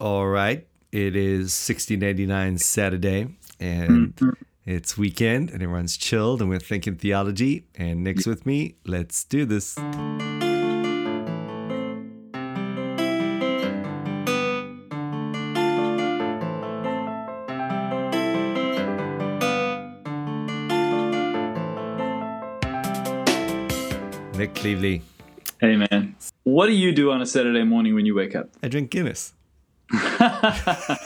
All right. It is 1689 Saturday and Mm-hmm. it's weekend and everyone's chilled and we're thinking theology. And Nick's with me. Let's do this. Nick Cleveley. Hey man, what do you do on a Saturday morning when you wake up? I drink Guinness. Uh,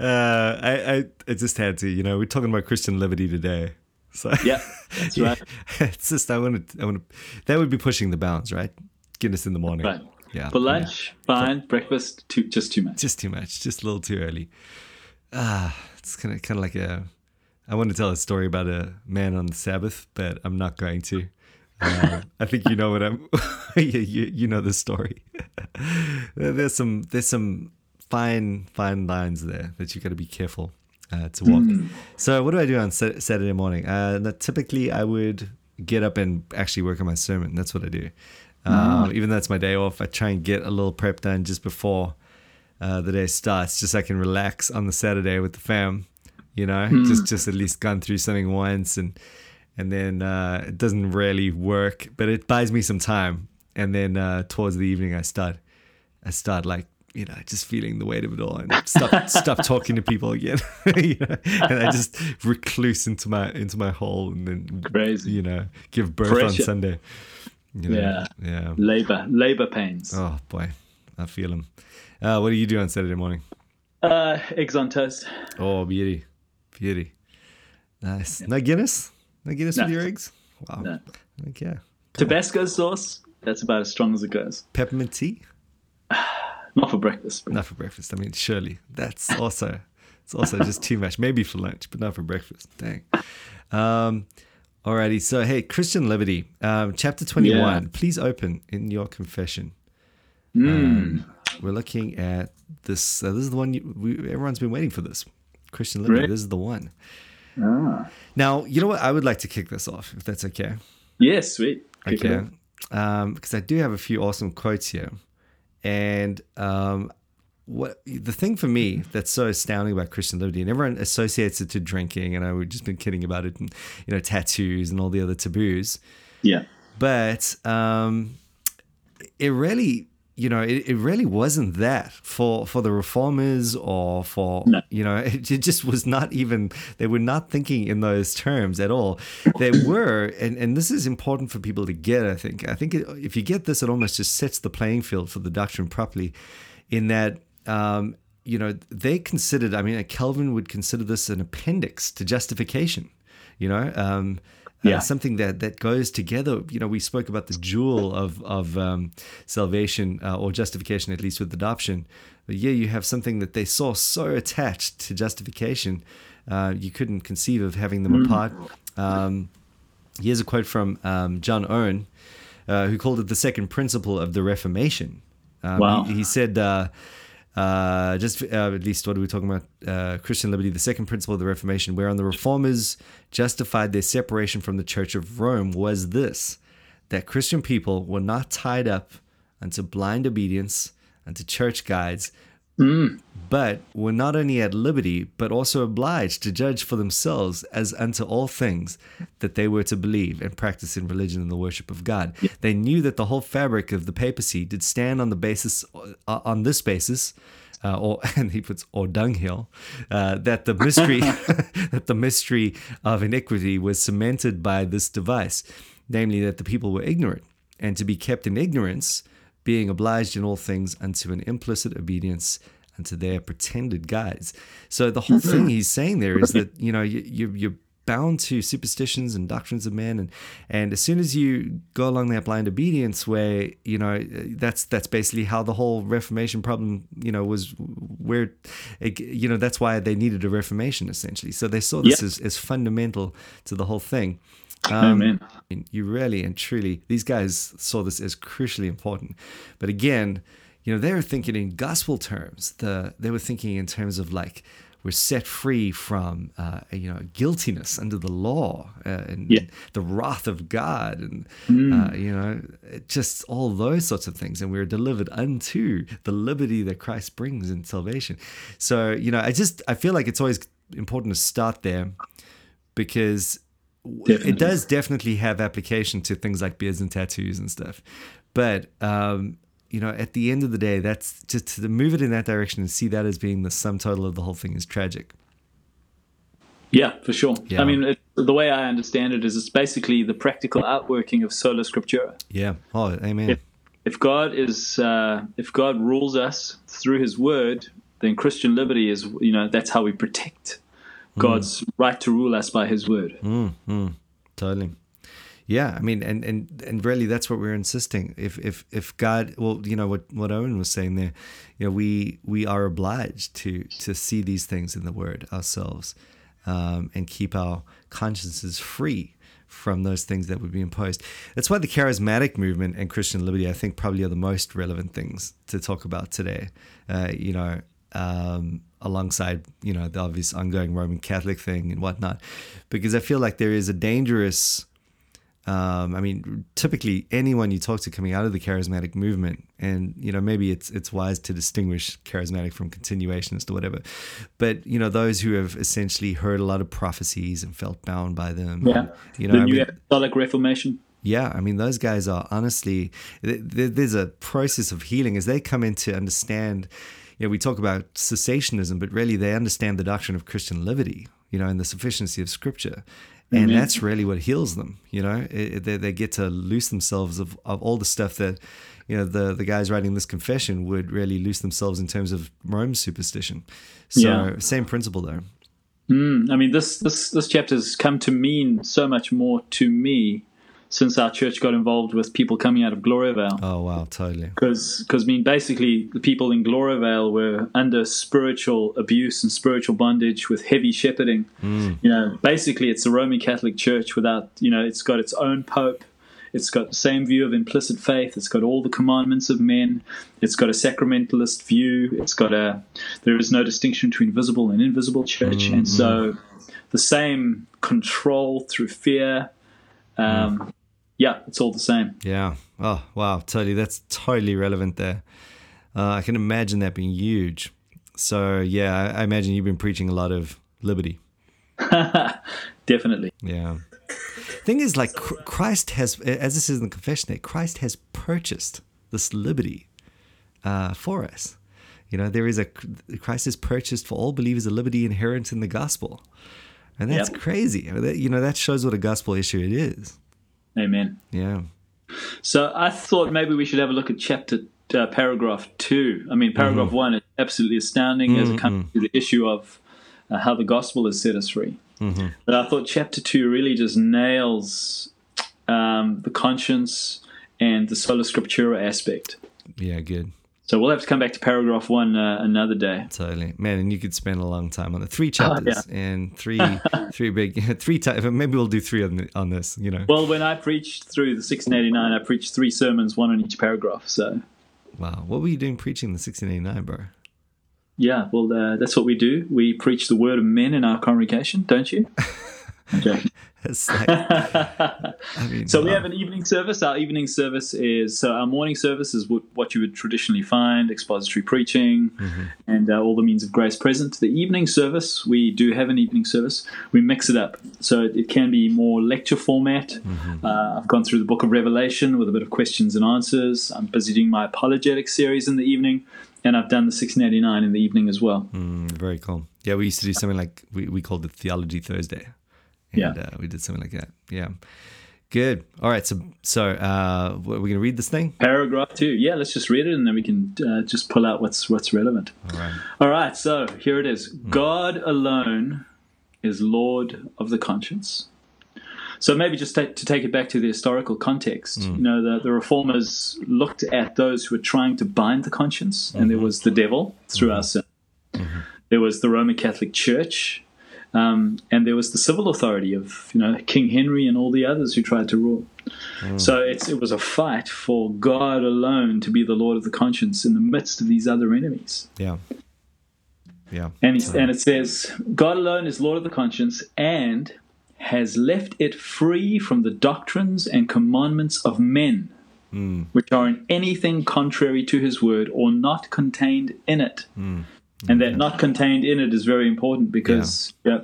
I, I I just had to, you know, we're talking about Christian liberty today. So Yeah, that's right. it's just I want to I want to that would be pushing the bounds, right? Guinness in the morning. Right. Yeah. For lunch, fine. Breakfast, too, just too much. Just too much, just a little too early. Ah, it's kind of kind of like a. I want to tell a story about a man on the Sabbath, but I'm not going to. Uh, I think you know what I'm. you, you you know the story. there's some there's some fine fine lines there that you got to be careful uh, to walk. So what do I do on Sa- Saturday morning? Uh, typically, I would get up and actually work on my sermon. That's what I do. Um, Even though it's my day off, I try and get a little prep done just before uh, the day starts, just so I can relax on the Saturday with the fam. You know, just just at least gone through something once, and and then uh, it doesn't really work, but it buys me some time. And then uh, towards the evening, I start I start like you know just feeling the weight of it all and stop stop talking to people again. you know? And I just recluse into my into my hole, and then Crazy. you know give birth on Sunday. You know? Yeah. yeah. Labor, labor pains. Oh boy, I feel them. Uh, what do you do on Saturday morning? Uh, eggs on toast. Oh, beauty, beauty, nice. No Guinness, no Guinness with No. your eggs. Wow. No. Okay. Tabasco sauce. That's about as strong as it goes. Peppermint tea, Not for breakfast. But not for breakfast. I mean, surely that's also it's also just too much. Maybe for lunch, but not for breakfast. Dang. Um, alrighty. So hey, Christian Liberty, um, chapter twenty-one. Yeah. Please open in your confession. Mm. Um, we're looking at this. Uh, this is the one you, we, everyone's been waiting for. This Christian Liberty. Right. This is the one. Ah. Now, you know what? I would like to kick this off, if that's okay. Yes, sweet. Kick Okay. off. Um, because I do have a few awesome quotes here, and um, what the thing for me that's so astounding about Christian liberty, and everyone associates it to drinking, and I we've just been kidding about it, and you know, tattoos and all the other taboos. Yeah. but um, it really you know it, it really wasn't that for for the reformers or for No. you know it, it just was not even they were not thinking in those terms at all. They were and and this is important for people to get i think. I think it, if you get this it almost just sets the playing field for the doctrine properly in that um, you know they considered i mean calvin would consider this an appendix to justification you know um, uh, Yeah. something that that goes together. You know, we spoke about the jewel of of um, salvation uh, or justification, at least with adoption. But yeah, you have something that they saw so attached to justification, uh, you couldn't conceive of having them apart. Um, here's a quote from um, John Owen, uh, who called it the second principle of the Reformation. Um, Wow. he, he said. Uh, just uh, at least what are we talking about? Uh, Christian liberty, the second principle of the Reformation, whereon the reformers justified their separation from the Church of Rome, was this that Christian people were not tied up unto blind obedience, unto church guides, but were not only at liberty, but also obliged to judge for themselves as unto all things that they were to believe and practice in religion and the worship of God. They knew that the whole fabric of the papacy did stand on the basis, uh, on this basis, uh, or and he puts or dunghill, uh, that the mystery, that the mystery of iniquity was cemented by this device, namely that the people were ignorant, and to be kept in ignorance, being obliged in all things unto an implicit obedience unto their pretended guides. So the whole thing mm-hmm. he's saying there is that you know you, you you're bound to superstitions and doctrines of men, and and as soon as you go along that blind obedience way, you know that's that's basically how the whole Reformation problem you know was where it, you know that's why they needed a Reformation essentially. So they saw this Yeah. as, as fundamental to the whole thing. Amen. I you really and truly, these guys saw this as crucially important. But again, you know, they were thinking in gospel terms. The they were thinking in terms of like we're set free from uh, you know guiltiness under the law uh, and Yeah. the wrath of God and uh, you know just all those sorts of things and we're delivered unto the liberty that Christ brings in salvation so you know I just I feel like it's always important to start there because Definitely. it does definitely have application to things like beards and tattoos and stuff but um you know at the end of the day that's just to move it in that direction and see that as being the sum total of the whole thing is tragic Yeah, for sure. Yeah. I mean, it, the way I understand it is it's basically the practical outworking of sola scriptura. yeah oh amen If, if God is, uh, if God rules us through His Word, then Christian liberty is, you know, that's how we protect God's right to rule us by His Word. Totally. Yeah, I mean, and and and really, that's what we're insisting. If if if God, well, you know what what Owen was saying there, you know, we we are obliged to to see these things in the Word ourselves, um, and keep our consciences free from those things that would be imposed. That's why the charismatic movement and Christian liberty, I think, probably are the most relevant things to talk about today. Uh, you know, um, alongside you know the obvious ongoing Roman Catholic thing and whatnot, because I feel like there is a dangerous. Um, I mean, typically anyone you talk to coming out of the charismatic movement, and you know maybe it's it's wise to distinguish charismatic from continuationist or whatever, but you know those who have essentially heard a lot of prophecies and felt bound by them. Yeah. and, you know, the I New mean- Apostolic Reformation. yeah, I mean, those guys are honestly, th- th- there's a process of healing as they come in to understand. You know, we talk about cessationism, but really they understand the doctrine of Christian liberty, you know, and the sufficiency of Scripture. And Amen. that's really what heals them, you know. It- they, they get to loose themselves of, of all the stuff that, you know, the, the guys writing this confession would really loose themselves in terms of Rome's superstition. So, Yeah. same principle there. Mm, I mean, this this this chapter has come to mean so much more to me since our church got involved with people coming out of Gloriavale. Oh, wow, totally. because because I mean basically the people in Gloriavale were under spiritual abuse and spiritual bondage with heavy shepherding. You know, basically it's a Roman Catholic Church without you know it's got its own pope. It's got the same view of implicit faith. It's got all the commandments of men. It's got a sacramentalist view. It's got a there is no distinction between visible and invisible church, and so the same control through fear. Um, Yeah, it's all the same. Yeah. Oh, wow. Totally. That's totally relevant there. Uh, I can imagine that being huge. So, yeah, I, imagine you've been preaching a lot of liberty. Definitely. Yeah. Thing is, like, Christ has, as this is in the confession that Christ has purchased this liberty uh, for us. You know, there is a, Christ has purchased for all believers a liberty inherent in the gospel. And that's Yep. crazy. I mean, that- You know, that shows what a gospel issue it is. Amen. Yeah. So I thought maybe we should have a look at chapter uh, paragraph two. I mean, paragraph one is absolutely astounding as it comes to the issue of uh, how the gospel has set us free. But I thought chapter two really just nails um, the conscience and the sola scriptura aspect. Yeah, good. So we'll have to come back to paragraph one uh, another day. Totally, man, and you could spend a long time on the three chapters and three, three big, three times. Maybe we'll do three on the, on this. You know, Well, when I preached through the 1689, I preached three sermons, one on each paragraph. So wow, what were you doing preaching the 1689, bro? yeah, well, uh, that's what we do. We preach the word of men in our congregation, don't you? Joking. It's like, I mean, So we have an evening service. Our evening service is so our morning service is what, what you would traditionally find: expository preaching and uh, all the means of grace present. The evening service, we do have an evening service. We mix it up, so it, it can be more lecture format. Uh, I've gone through the Book of Revelation with a bit of questions and answers. I'm busy doing my apologetic series in the evening, and I've done the 1689 in the evening as well. Mm, very cool. Yeah, we used to do something like we, we called it Theology Thursday, and Yeah. uh, we did something like that. Yeah, good. All right, so so uh, are we gonna read this thing? Paragraph two. Yeah, let's just read it, and then we can uh, just pull out what's what's relevant. All right. All right, so here it is. God alone is Lord of the conscience. So maybe just take, to take it back to the historical context, you know, the, the reformers looked at those who were trying to bind the conscience, and there was the devil through our sin. There was the Roman Catholic Church, um, and there was the civil authority of you know King Henry and all the others who tried to rule. So it's, it was a fight for God alone to be the Lord of the conscience in the midst of these other enemies. Yeah. Yeah. And, he, and it says, God alone is Lord of the conscience and has left it free from the doctrines and commandments of men, Mm. which are in anything contrary to his word or not contained in it. Mm. And that not contained in it is very important because yeah.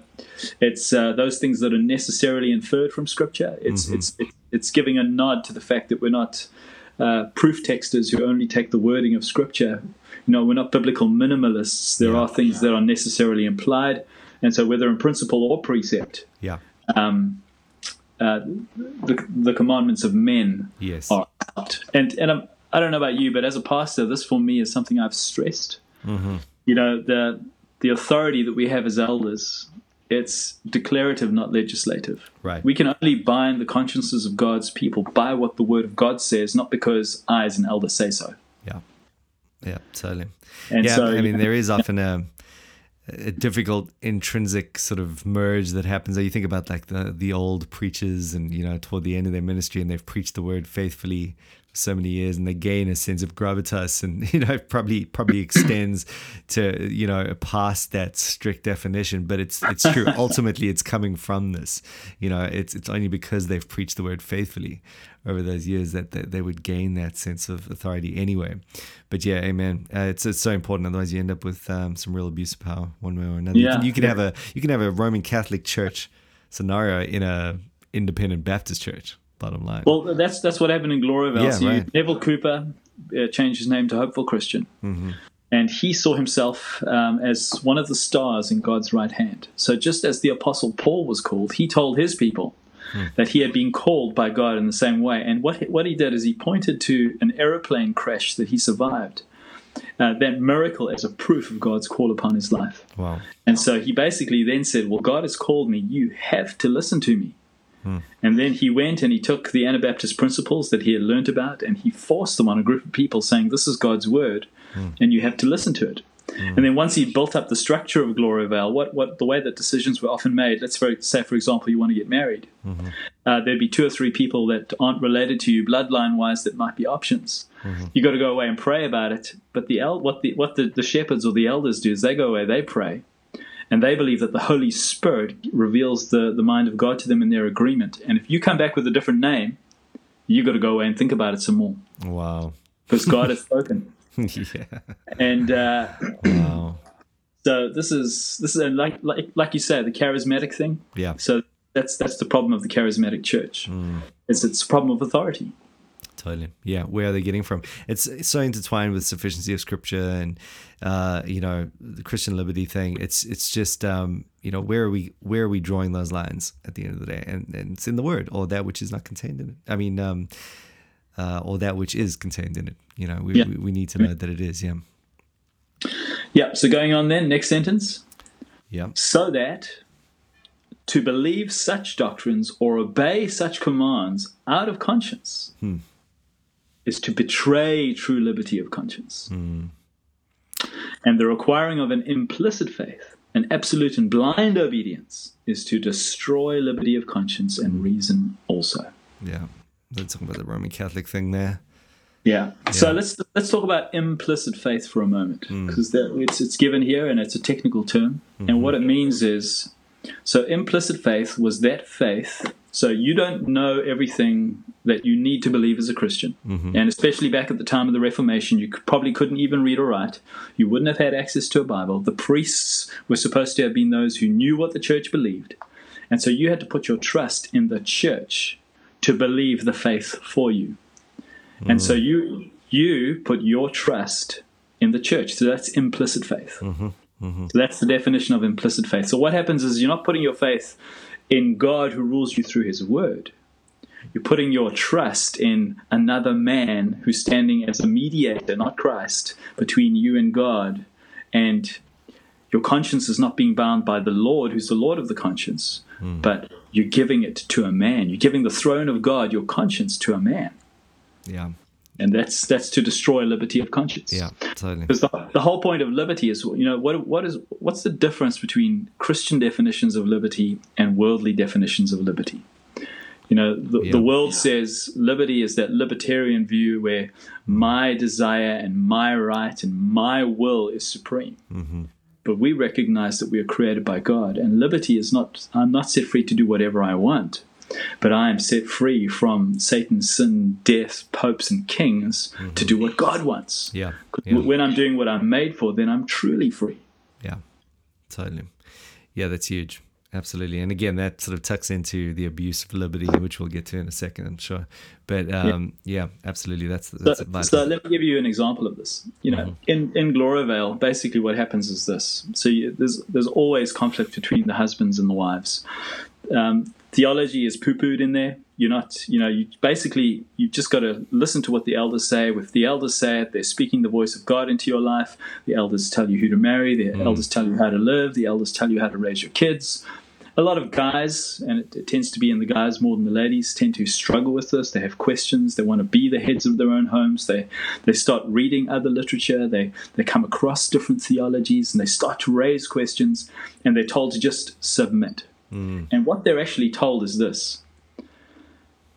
it's uh, those things that are necessarily inferred from Scripture. It's Mm-hmm. it's it's giving a nod to the fact that we're not uh, proof texters who only take the wording of Scripture. You know, we're not biblical minimalists. There Yeah. are things that are necessarily implied, and so whether in principle or precept, Yeah. um, uh, the the commandments of men Yes. are out. And and I'm, I don't know about you, but as a pastor, this for me is something I've stressed. Mm-hmm. You know, the the authority that we have as elders, it's declarative, not legislative. Right. We can only bind the consciences of God's people by what the Word of God says, not because I, as an elder, say so. Yeah. Yeah. Totally. And yeah. so, I mean, there is often a, a difficult intrinsic sort of merge that happens. You think about like the the old preachers, and you know, toward the end of their ministry, and they've preached the word faithfully so many years, and they gain a sense of gravitas, and you know, probably probably extends to you know past that strict definition. But it's it's true. Ultimately, it's coming from this. You know, it's it's only because they've preached the word faithfully over those years that they, they would gain that sense of authority anyway. But yeah, amen. Uh, it's it's so important. Otherwise, you end up with um, some real abuse of power one way or another. Yeah. you can, you can have a you can have a Roman Catholic Church scenario in a independent Baptist church. Bottom line. well, that's that's what happened in Gloriavale. Yeah, right. Neville Cooper uh, changed his name to Hopeful Christian. Mm-hmm. And he saw himself um, as one of the stars in God's right hand. So, just as the Apostle Paul was called, he told his people Hmm. that he had been called by God in the same way. And what he, what he did is he pointed to an aeroplane crash that he survived, uh, that miracle as a proof of God's call upon his life. wow. And so he basically then said, Well, God has called me. You have to listen to me. And then he went and he took the Anabaptist principles that he had learnt about and he forced them on a group of people, saying, This is God's word, and you have to listen to it. And then once he built up the structure of Gloriavale, what, what the way that decisions were often made, let's for, say, for example, you want to get married, uh, there'd be two or three people that aren't related to you bloodline wise that might be options. You got to go away and pray about it. But the el- what the what the, the shepherds or the elders do is they go away, they pray, and they believe that the Holy Spirit reveals the, the mind of God to them in their agreement. And if you come back with a different name, you got to go away and think about it some more Wow. because God has spoken. yeah. And uh, Wow. so this is this is a, like like like you say the charismatic thing. Yeah. So that's that's the problem of the charismatic church. Is it's a problem of authority. Totally. Yeah. Where are they getting from? It's, it's so intertwined with sufficiency of scripture and, uh, you know, the Christian liberty thing. It's, it's just, um, you know, where are we, where are we drawing those lines at the end of the day? And, and it's in the word or that which is not contained in it. I mean, um, uh, or that which is contained in it. You know, we, Yeah. we, we need to know that it is. Yeah. Yeah. So going on then, next sentence. Yeah. So that to believe such doctrines or obey such commands out of conscience is to betray true liberty of conscience. Hmm. And the requiring of an implicit faith, an absolute and blind obedience, is to destroy liberty of conscience and reason also. Yeah. Let's talk about the Roman Catholic thing there. Yeah. So let's let's talk about implicit faith for a moment hmm. because it's it's given here and it's a technical term, and hmm. what it means is so implicit faith was that faith. So you don't know everything that you need to believe as a Christian, mm-hmm. and especially back at the time of the Reformation, you could, probably couldn't even read or write. You wouldn't have had access to a Bible. The priests were supposed to have been those who knew what the church believed, and so you had to put your trust in the church to believe the faith for you. And so mm. you you put your trust in the church. So that's implicit faith. Mm-hmm. Mm-hmm. So that's the definition of implicit faith. So what happens is you're not putting your faith in God who rules you through his word. You're putting your trust in another man who's standing as a mediator, not Christ, between you and God. And your conscience is not being bound by the Lord, who's the Lord of the conscience, hmm. but you're giving it to a man. You're giving the throne of God, your conscience, to a man Yeah. And that's that's to destroy liberty of conscience. Yeah. Totally. Because the, the whole point of liberty is, you know, what what is what's the difference between Christian definitions of liberty and worldly definitions of liberty? You know, the, Yeah. the world says liberty is that libertarian view where my desire and my right and my will is supreme. Mm-hmm. but we recognize that we are created by God, and liberty is not. I'm not set free to do whatever I want, but I am set free from Satan's sin, death, popes, and kings mm-hmm. to do what God wants. Yeah. yeah. When I'm doing what I'm made for, then I'm truly free. Yeah, totally. Yeah, that's huge. Absolutely. And again, that sort of tucks into the abuse of liberty, which we'll get to in a second, I'm sure. But um, yeah. yeah. absolutely. That's, that's so, so, let me give you an example of this. You know, mm-hmm. in, in Gloriavale, basically what happens is this. So you, there's, there's always conflict between the husbands and the wives. Um, theology is poo-pooed in there. You're not, you know, you basically you've just got to listen to what the elders say. If the elders say it, they're speaking the voice of God into your life. The elders tell you who to marry. The mm. elders tell you how to live. The elders tell you how to raise your kids a lot of guys, and it, it, tends to be in the guys more than the ladies, tend to struggle with this. They have questions. They want to be the heads of their own homes. They they start reading other literature. They they come across different theologies, and they start to raise questions. And they're told to just submit. Mm. And what they're actually told is this: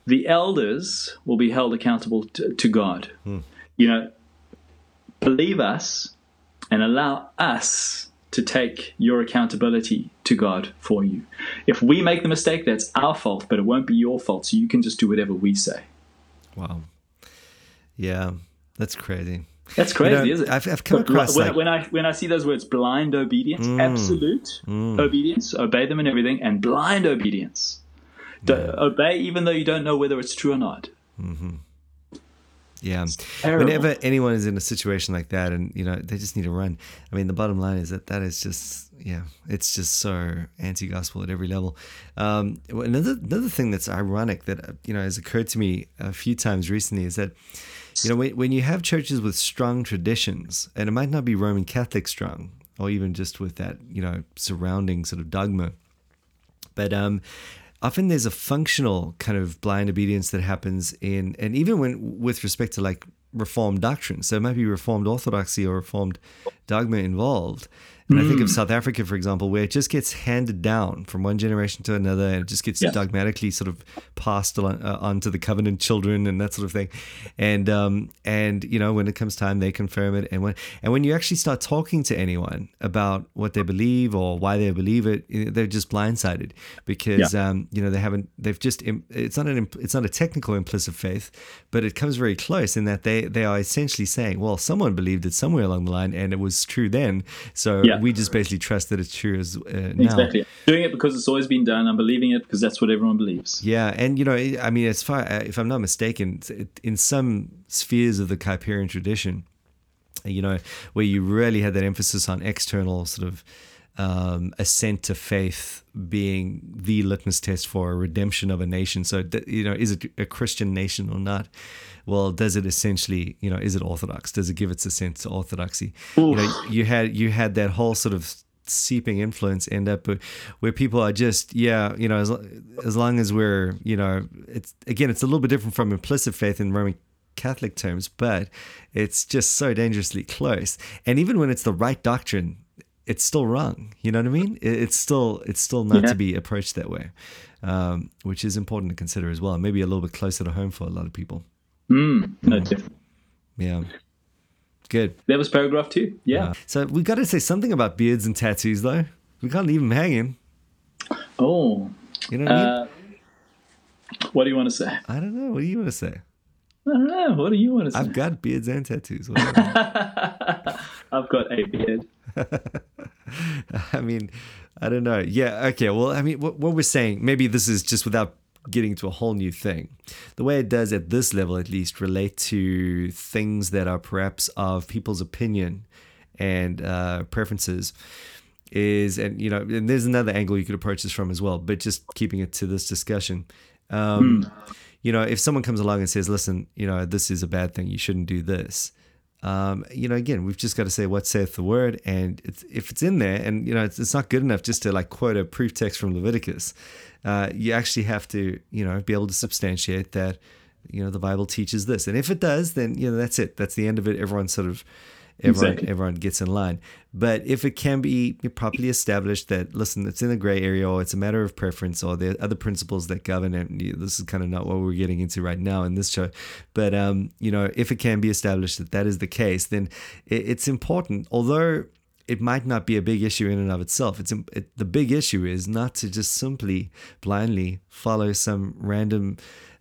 the elders will be held accountable to, to God. Mm. You know, believe us and allow us to take your accountability to God for you. If we make the mistake, that's our fault, but it won't be your fault. So you can just do whatever we say. Wow. Yeah, that's crazy. That's crazy, you know, isn't it? I've, I've come across when, like, when, I when I see those words, blind obedience, mm, absolute mm. obedience, obey them in everything, and blind obedience, yeah. obey even though you don't know whether it's true or not. Mm-hmm. Yeah. Whenever anyone is in a situation like that and, you know, they just need to run. I mean, the bottom line is that that is just, yeah, it's just so anti gospel at every level. Um, another, another thing that's ironic that, you know, has occurred to me a few times recently is that, you know, when, when you have churches with strong traditions, and it might not be Roman Catholic strong, or even just with that, you know, surrounding sort of dogma, but, um, often there's a functional kind of blind obedience that happens in, and even when with respect to like reformed doctrine. So it might be reformed orthodoxy or reformed dogma involved. And mm. I think of hmm. South Africa, for example, where it just gets handed down from one generation to another, and it just gets yeah. dogmatically sort of passed on, uh, on to the covenant children and that sort of thing. And um, and you know, when it comes time, they confirm it. And when and when you actually start talking to anyone about what they believe or why they believe it, they're just blindsided because yeah. um, you know they haven't. They've just it's not an it's not a technical implicit faith, but it comes very close in that they they are essentially saying, well, someone believed it somewhere along the line, and it was true then. So yeah we just basically trust that it's true as uh, now. Exactly. Doing it because it's always been done. I'm believing it because that's what everyone believes. Yeah, and you know, I mean, as far uh, if I'm not mistaken, in some spheres of the Kuyperian tradition, you know, where you really had that emphasis on external sort of um, assent to faith being the litmus test for a redemption of a nation. So, you know, is it a Christian nation or not? Well, does it essentially, you know, is it orthodox? Does it give its assent to orthodoxy? You know, you had you had that whole sort of seeping influence end up where people are just yeah you know as, as long as we're you know it's again it's a little bit different from implicit faith in roman catholic terms but it's just so dangerously close and even when it's the right doctrine it's still wrong. You know what I mean? It's still it's still not yeah. to be approached that way, um, which is important to consider as well. Maybe a little bit closer to home for a lot of people. Mm, no, mm. Yeah. Good. That was paragraph two. Yeah. Uh, so we got to say something about beards and tattoos, though. We can't leave them hanging. Oh. You know what uh, I mean? Uh, what do you want to say? I don't know. What do you want to say? I don't know. What do you want to say? I've got beards and tattoos. I've got a beard. I mean, I don't know. Yeah, okay. Well, I mean, what, what we're saying, maybe this is just without getting to a whole new thing. The way it does at this level, at least, relate to things that are perhaps of people's opinion and uh, preferences is, and you know, and there's another angle you could approach this from as well, but just keeping it to this discussion. Um, mm. You know, if someone comes along and says, listen, you know, this is a bad thing, you shouldn't do this um, you know, again, we've just got to say what saith the word, and it's, if it's in there, and you know, it's, it's, not good enough just to like quote a proof text from Leviticus. Uh, you actually have to, you know, be able to substantiate that, you know, the Bible teaches this, and if it does, then you know that's it. That's the end of it. Everyone sort of everyone exactly. everyone gets in line. But if it can be properly established that listen, it's in a gray area or it's a matter of preference or there are other principles that govern it. This is kind of not what we're getting into right now in this show. But um, you know, if it can be established that that is the case, then it's important. Although it might not be a big issue in and of itself. It's it, the big issue is not to just simply blindly follow some random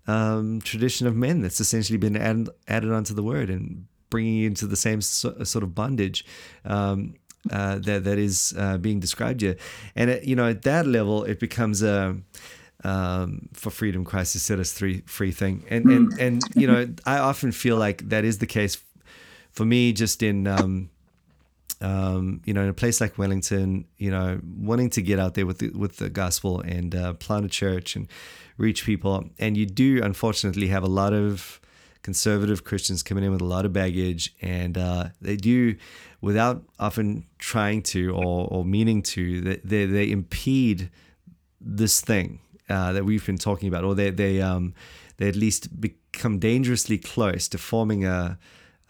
um, tradition of men that's essentially been added, added onto the word and bringing you into the same so, sort of bondage um, uh, that that is uh, being described here. And it, you know, at that level, it becomes a um, for freedom, Christ has set us free, free thing. And and and you know, I often feel like that is the case for me, just in. Um, um, you know, in a place like Wellington, you know, wanting to get out there with the, with the gospel and uh, plant a church and reach people, and you do unfortunately have a lot of conservative Christians coming in with a lot of baggage, and uh, they do, without often trying to or, or meaning to, they, they, they impede this thing uh, that we've been talking about, or they they um, they at least become dangerously close to forming a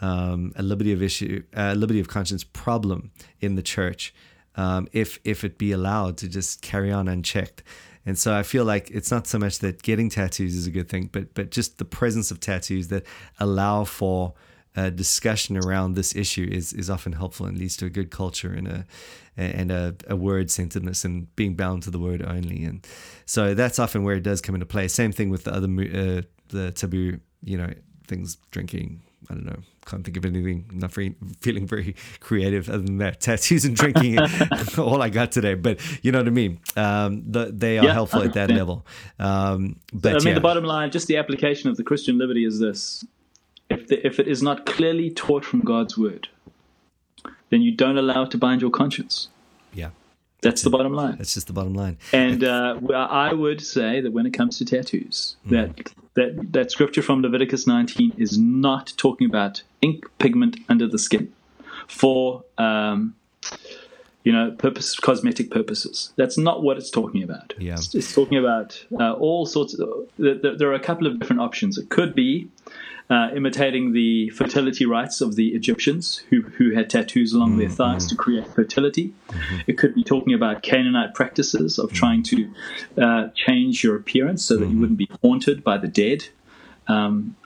um, a liberty of issue, a liberty of conscience problem in the church, um, if if it be allowed to just carry on unchecked. And so I feel like it's not so much that getting tattoos is a good thing, but but just the presence of tattoos that allow for a discussion around this issue is is often helpful and leads to a good culture and a and a, a word centeredness and being bound to the word only. And so that's often where it does come into play. Same thing with the other uh, the taboo, you know, things drinking, I don't know. Can't think of anything. Not very, feeling very creative other than that. Tattoos and drinking, all I got today. But you know what I mean. Um, the, they are yeah, helpful at that level. Um, but I mean, yeah. the bottom line, just the application of the Christian liberty is this: if the, if it is not clearly taught from God's word, then you don't allow it to bind your conscience. That's the bottom line. That's just the bottom line. And uh, I would say that when it comes to tattoos, mm. that that that scripture from Leviticus 19 is not talking about ink pigment under the skin for um, you know purpose cosmetic purposes. That's not what it's talking about. Yeah. It's, it's talking about uh, all sorts. Of, there are a couple of different options. It could be uh, imitating the fertility rites of the Egyptians who, who had tattoos along mm-hmm. their thighs to create fertility. Mm-hmm. It could be talking about Canaanite practices of trying to uh, change your appearance so that you mm-hmm. wouldn't be haunted by the dead. Um,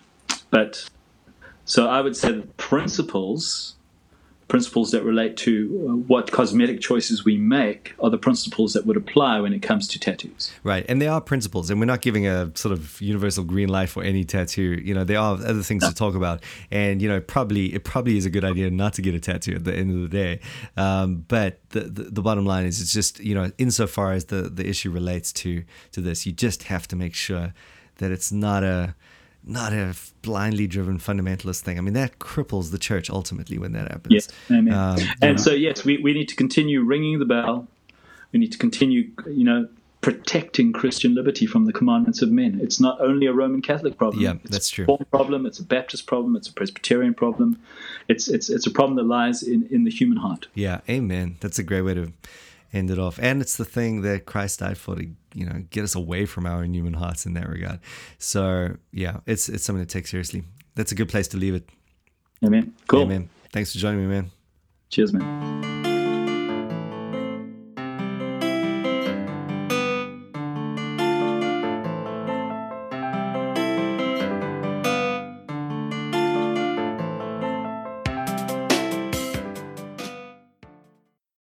but so I would say the principles principles that relate to uh, what cosmetic choices we make are the principles that would apply when it comes to tattoos. Right. And there are principles, and we're not giving a sort of universal green light for any tattoo. You know, there are other things to talk about. And, you know, probably it probably is a good idea not to get a tattoo at the end of the day. Um, but the, the, the bottom line is it's just, you know, insofar as the, the issue relates to, to this, you just have to make sure that it's not a not a blindly driven fundamentalist thing. I mean, that cripples the church ultimately when that happens. Yes, amen. Um, and know. so, yes, we, we need to continue ringing the bell. We need to continue, you know, protecting Christian liberty from the commandments of men. It's not only a Roman Catholic problem. Yeah, it's that's true. a problem. It's a Baptist problem. It's a Presbyterian problem. It's it's it's a problem that lies in in the human heart. Yeah, amen. That's a great way to end it off. And it's the thing that Christ died for to, you know, get us away from our inhuman hearts in that regard. So yeah, it's it's something to take seriously. That's a good place to leave it. Amen. Cool. Amen. Thanks for joining me, man. Cheers, man.